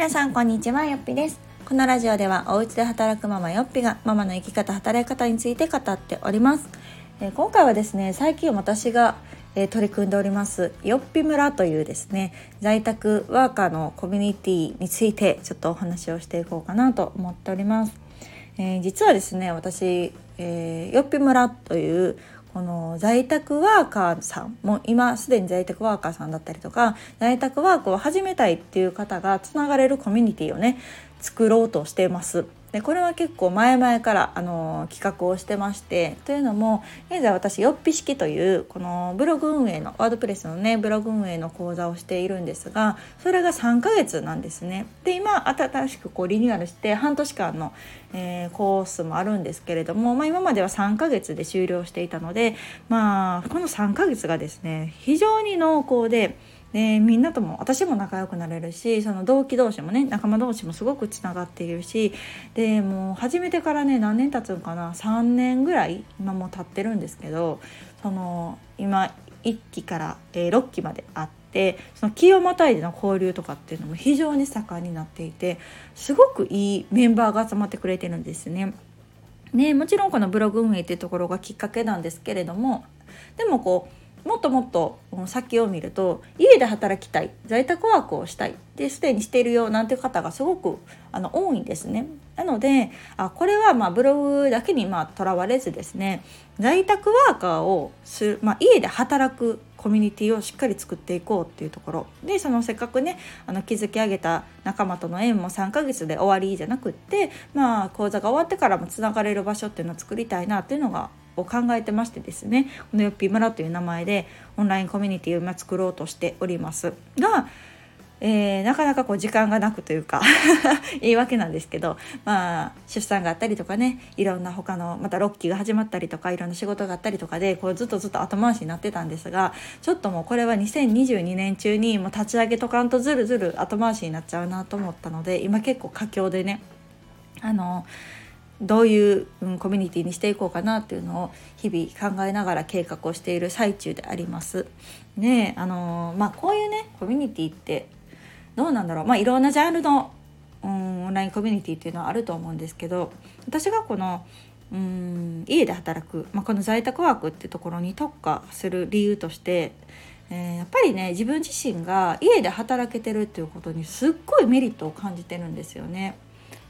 皆さんこんにちはよっぴです。このラジオではお家で働くママよっぴがママの生き方働き方について語っております、えー、今回はですね最近私がえ取り組んでおりますよっぴ村というですね在宅ワーカーのコミュニティについてちょっとお話をしていこうかなと思っております、えー、実はですね私、えー、よっぴ村というこの在宅ワーカーさんも今すでに在宅ワーカーさんだったりとか在宅ワークを始めたいっていう方がつながれるコミュニティをね作ろうとしてます。でこれは結構前々からあの企画をしてましてというのも現在私よっぴ式というこのブログ運営のワードプレスのねブログ運営の講座をしているんですがそれが3ヶ月なんですね。で今新しくこうリニューアルして半年間の、えー、コースもあるんですけれども、まあ、今までは3ヶ月で終了していたのでまあこの3ヶ月がですね非常に濃厚で。でみんなとも私も仲良くなれるしその同期同士もね仲間同士もすごくつながっているしでもう始めてからね何年経つのかな3年ぐらい今も経ってるんですけどその今1期から、えー、6期まであってその気をまたいでの交流とかっていうのも非常に盛んになっていてすごくいいメンバーが集まってくれてるんですね。ね、もちろんこのブログ運営っていうところがきっかけなんですけれどもでもこうもっともっと先を見ると家で働きたい在宅ワークをしたいですでにしているよなんていう方がすごくあの多いんですね。なのであこれはまブログだけにとらわれずですね在宅ワーカーをする、まあ、家で働くコミュニティをしっかり作っていこうっていうところでそのせっかくねあの築き上げた仲間との縁も3ヶ月で終わりじゃなくってまあ講座が終わってからもつながれる場所っていうのを作りたいなっていうのがを考えてましてですねこのよっぴ村という名前でオンラインコミュニティを今作ろうとしております。が、えー、なかなかこう時間がなくというか 言い訳なんですけど、まあ、出産があったりとかねいろんな他のまた6期が始まったりとかいろんな仕事があったりとかでこうずっとずっと後回しになってたんですがちょっともうこれは2022年中にもう立ち上げとかんとずるずる後回しになっちゃうなと思ったので今結構佳境でねあのどういう、うん、コミュニティにしていこうかなっていうのを日々考えながら計画をしている最中であります。ねあのまあこういうねコミュニティってどうなんだろうまあいろんなジャンルの、うん、オンラインコミュニティっていうのはあると思うんですけど私がこのうん家で働く、まあ、この在宅ワークってところに特化する理由として、えー、やっぱりね自分自身が家で働けてるっていうことにすっごいメリットを感じてるんですよね。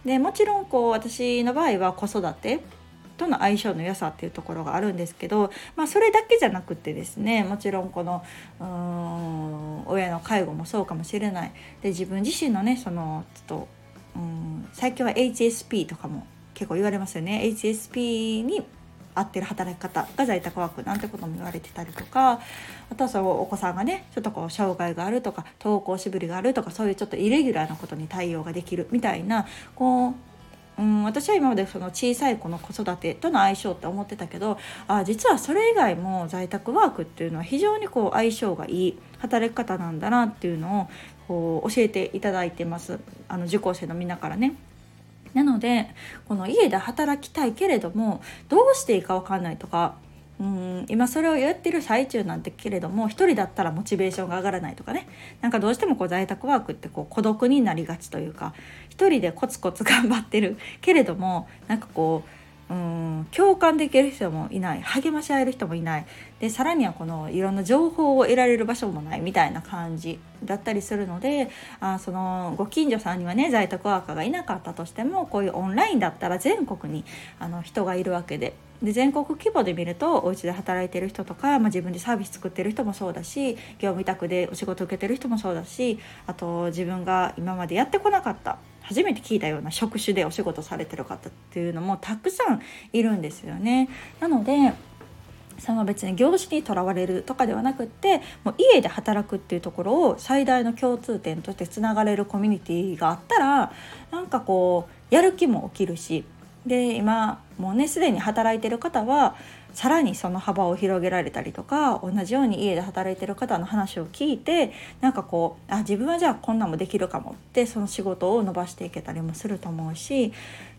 でもちろんこう私の場合は子育てとの相性の良さっていうところがあるんですけど、まあ、それだけじゃなくてですねもちろんこのうん親の介護もそうかもしれない。で自分自身のねそのちょっとうん最近は HSP とかも結構言われますよね。HSP に合ってる働き方が在宅ワークなんてことも言われてたりとかあとはそのお子さんがねちょっとこう障害があるとか登校しぶりがあるとかそういうちょっとイレギュラーなことに対応ができるみたいなこううん、私は今までその小さい子の子育てとの相性って思ってたけどあ実はそれ以外も在宅ワークっていうのは非常にこう相性がいい働き方なんだなっていうのをこう教えていただいてますあの受講生のみんなからね。なのでこの家で働きたいけれどもどうしていいか分かんないとかうん今それをやってる最中なんてけれども一人だったらモチベーションが上がらないとかね。なんかどうしてもこう在宅ワークってこう孤独になりがちというか一人でコツコツ頑張ってるけれどもなんかこううん共感できる人もいない励まし合える人もいない。でさらにはこのいろんな情報を得られる場所もないみたいな感じだったりするのであそのご近所さんにはね在宅ワーカーがいなかったとしてもこういうオンラインだったら全国にあの人がいるわけで。で全国規模で見るとお家で働いてる人とか、まあ、自分でサービス作ってる人もそうだし業務委託でお仕事受けてる人もそうだしあと自分が今までやってこなかった初めて聞いたような職種でお仕事されてる方っていうのもたくさんいるんですよね。なのでその別に業種にとらわれるとかではなくってもう家で働くっていうところを最大の共通点としてつながれるコミュニティがあったらなんかこうやる気も起きるしで今もうねすでに働いてる方はさらにその幅を広げられたりとか同じように家で働いてる方の話を聞いてなんかこうあ自分はじゃあこんなんもできるかもってその仕事を伸ばしていけたりもすると思うし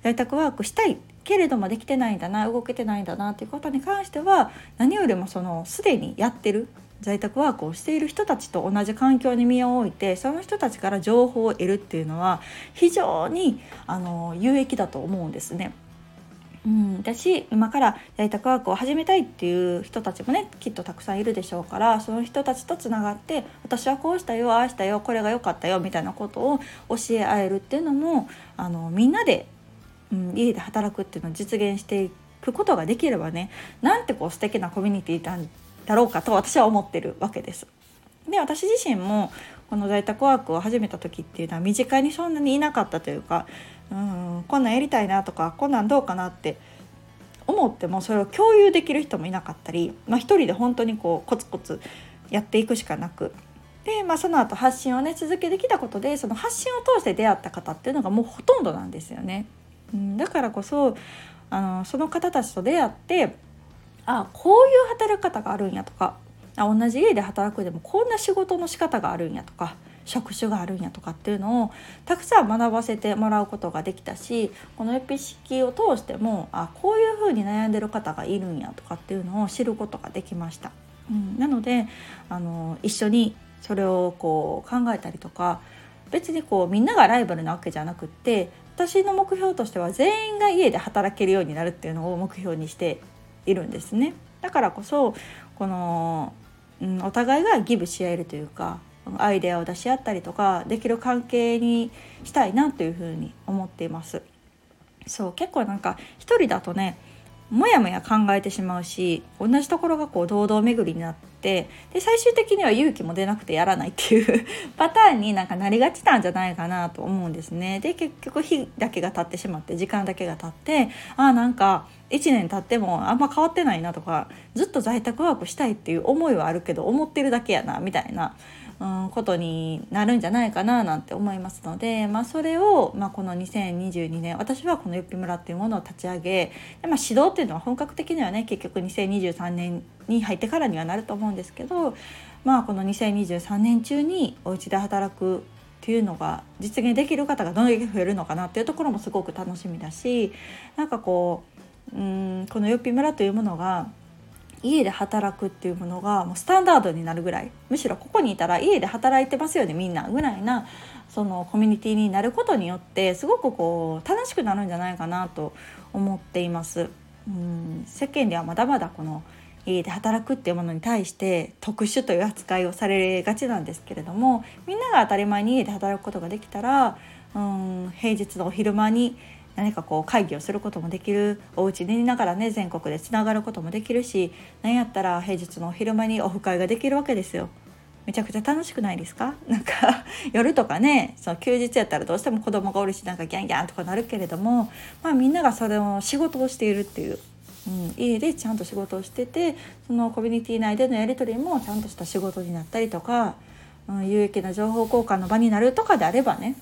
在宅ワークしたいけれどもできてないんだな動けてないんだなっていうことに関しては何よりもそのすでにやってる在宅ワークをしている人たちと同じ環境に身を置いてその人たちから情報を得るっていうのは非常にあの有益だと思うんですね。うん、だし今から在宅ワークを始めたいっていう人たちもねきっとたくさんいるでしょうからその人たちとつながって私はこうしたよああしたよこれが良かったよみたいなことを教え合えるっていうのもあのみんなで、うん、家で働くっていうのを実現していくことができればねなんてこう素敵なコミュニティなんだろうかと私は思ってるわけです。で私自身もこの在宅ワークを始めた時っていうのは身近にそんなにいなかったというかうんこんなんやりたいなとかこんなんどうかなって思ってもそれを共有できる人もいなかったり、まあ、一人で本当にこうコツコツやっていくしかなくで、まあ、その後発信をね続けてきたことでその発信を通して出会った方っていうのがもうほとんどなんですよね。うん、だからこそあのその方たちと出会ってあこういう働き方があるんやとかあ同じ家で働くでもこんな仕事の仕方があるんやとか職種があるんやとかっていうのをたくさん学ばせてもらうことができたしこのエピ式を通してもあこういうふうに悩んでる方がいるんやとかっていうのを知ることができました。うん、なのであの一緒にそれをこう考えたりとか別にこうみんながライバルなわけじゃなくって私の目標としては全員が家で働けるようになるっていうのを目標にしているんですね。だからこそこの、うん、お互いがギブし合えるというかアイデアを出し合ったりとかできる関係にしたいなというふうに思っています。そう結構なんか一人だとねもやもや考えてしまうし同じところがこう堂々巡りになってで最終的には勇気も出なくてやらないっていう パターンになんかなりがちなんじゃないかなと思うんですね。で結局日だけが経ってしまって時間だけが経ってああなんか1年経ってもあんま変わってないなとかずっと在宅ワークしたいっていう思いはあるけど思ってるだけやなみたいなうん、ことになるんじゃないかななんて思いますので、まあ、それを、まあ、この2022年私はこのゆっぴ村っていうものを立ち上げで、まあ、指導っていうのは本格的にはね結局2023年に入ってからにはなると思うんですけど、まあ、この2023年中にお家で働くっていうのが実現できる方がどのだけ増えるのかなっていうところもすごく楽しみだしなんかこううんこのよっぴ村というものが家で働くっていうものがもうスタンダードになるぐらい。むしろここにいたら家で働いてますよねみんな。ぐらいな。そのコミュニティになることによってすごくこう楽しくなるんじゃないかなと思っています。うん。世間ではまだまだこの家で働くっていうものに対して特殊という扱いをされがちなんですけれどもみんなが当たり前に家で働くことができたらうん平日のお昼間に何かこう会議をすることもできるお家にいながらね全国でつながることもできるし何やったら平日のお昼間にオフ会ができるわけですよ。めちゃくちゃ楽しくないですか？なんか夜とかねその休日やったらどうしても子供がおるしなんかギャンギャンとかなるけれども、まあ、みんながそれを仕事をしているっていう、うん、家でちゃんと仕事をしててそのコミュニティ内でのやり取りもちゃんとした仕事になったりとか、うん、有益な情報交換の場になるとかであればね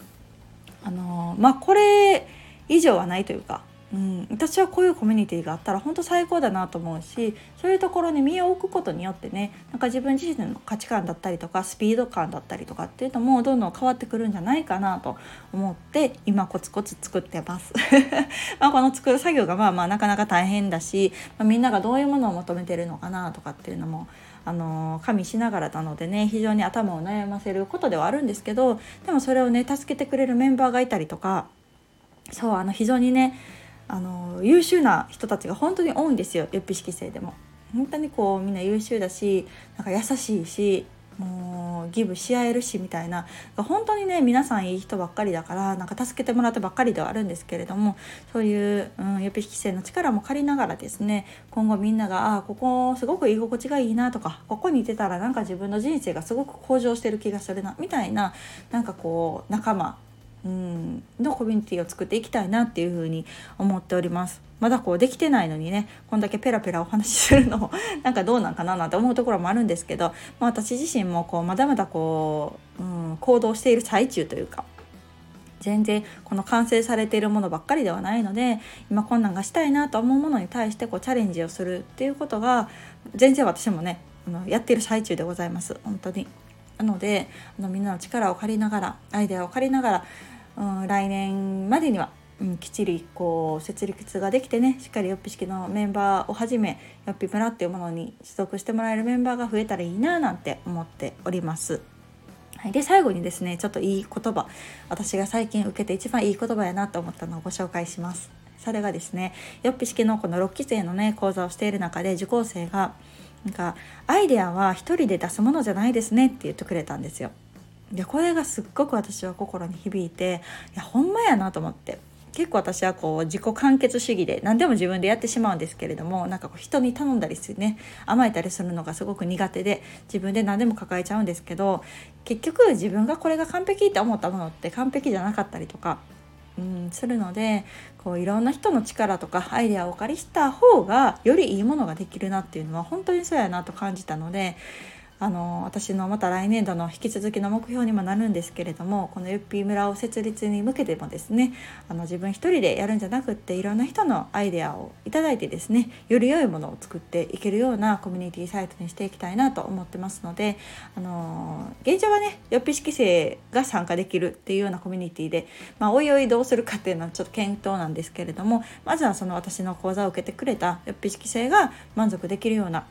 あのまあこれ以上はないというか、うん、私はこういうコミュニティがあったら本当最高だなと思うしそういうところに身を置くことによってねなんか自分自身の価値観だったりとかスピード感だったりとかっていうのもどんどん変わってくるんじゃないかなと思って今コツコツ作ってます。まこの作る作業がまあまあなかなか大変だし、まあ、みんながどういうものを求めてるのかなとかっていうのもあの加味しながらなのでね非常に頭を悩ませることではあるんですけどでもそれをね助けてくれるメンバーがいたりとかそうあの非常にねあの優秀な人たちが本当に多いんですよよっぴ式生でも。本当にこうみんな優秀だしなんか優しいしもうギブし合えるしみたいな本当にね皆さんいい人ばっかりだからなんか助けてもらってばっかりではあるんですけれどもそういう、うん、予備引き生の力も借りながらですね今後みんながあここすごく居心地がいいなとかここにいてたらなんか自分の人生がすごく向上してる気がするなみたいななんかこう仲間うんのコミュニティを作っていきたいなっていうふうに思っております。まだこうできてないのにねこんだけペラペラお話しするのも なんかどうなんかななんて思うところもあるんですけど、まあ、私自身もこうまだまだこう、うん、行動している最中というか全然この完成されているものばっかりではないので今こんなんがしたいなと思うものに対してこうチャレンジをするっていうことが全然私もねあのやっている最中でございます本当に。なのであのみんなの力を借りながらアイデアを借りながら、うん、来年までにはうん、きっちりこう設立ができてねしっかりよっぴ式のメンバーをはじめよっぴ村っていうものに所属してもらえるメンバーが増えたらいいななんて思っております。はい、で最後にですねちょっといい言葉私が最近受けて一番いい言葉やなと思ったのをご紹介します。それがですねよっぴ式のこの6期生のね講座をしている中で受講生がなんかアイデアは一人で出すものじゃないですねって言ってくれたんですよ。でこれがすっごく私は心に響いていやほんまやなと思って結構私はこう自己完結主義で何でも自分でやってしまうんですけれどもなんかこう人に頼んだりするね甘えたりするのがすごく苦手で自分で何でも抱えちゃうんですけど結局自分がこれが完璧って思ったものって完璧じゃなかったりとかうん、するのでこういろんな人の力とかアイデアをお借りした方がよりいいものができるなっていうのは本当にそうやなと感じたのであの私のまた来年度の引き続きの目標にもなるんですけれどもこのゆっぴー村を設立に向けてもですねあの自分一人でやるんじゃなくっていろんな人のアイデアをいただいてですねより良いものを作っていけるようなコミュニティサイトにしていきたいなと思ってますのであの現状はねよっぴ式生が参加できるっていうようなコミュニティで、まあ、おいおいどうするかっていうのはちょっと検討なんですけれどもまずはその私の講座を受けてくれたよっぴ式生が満足できるような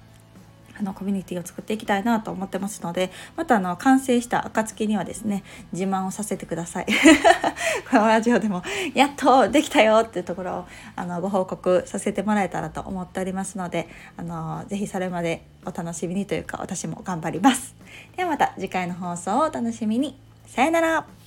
あのコミュニティを作っていきたいなと思ってますのでまたあの完成した暁にはですね自慢をさせてください。このラジオでもやっとできたよっていうところをあのご報告させてもらえたらと思っておりますのであのぜひそれまでお楽しみにというか私も頑張ります。ではまた次回の放送をお楽しみに。さよなら。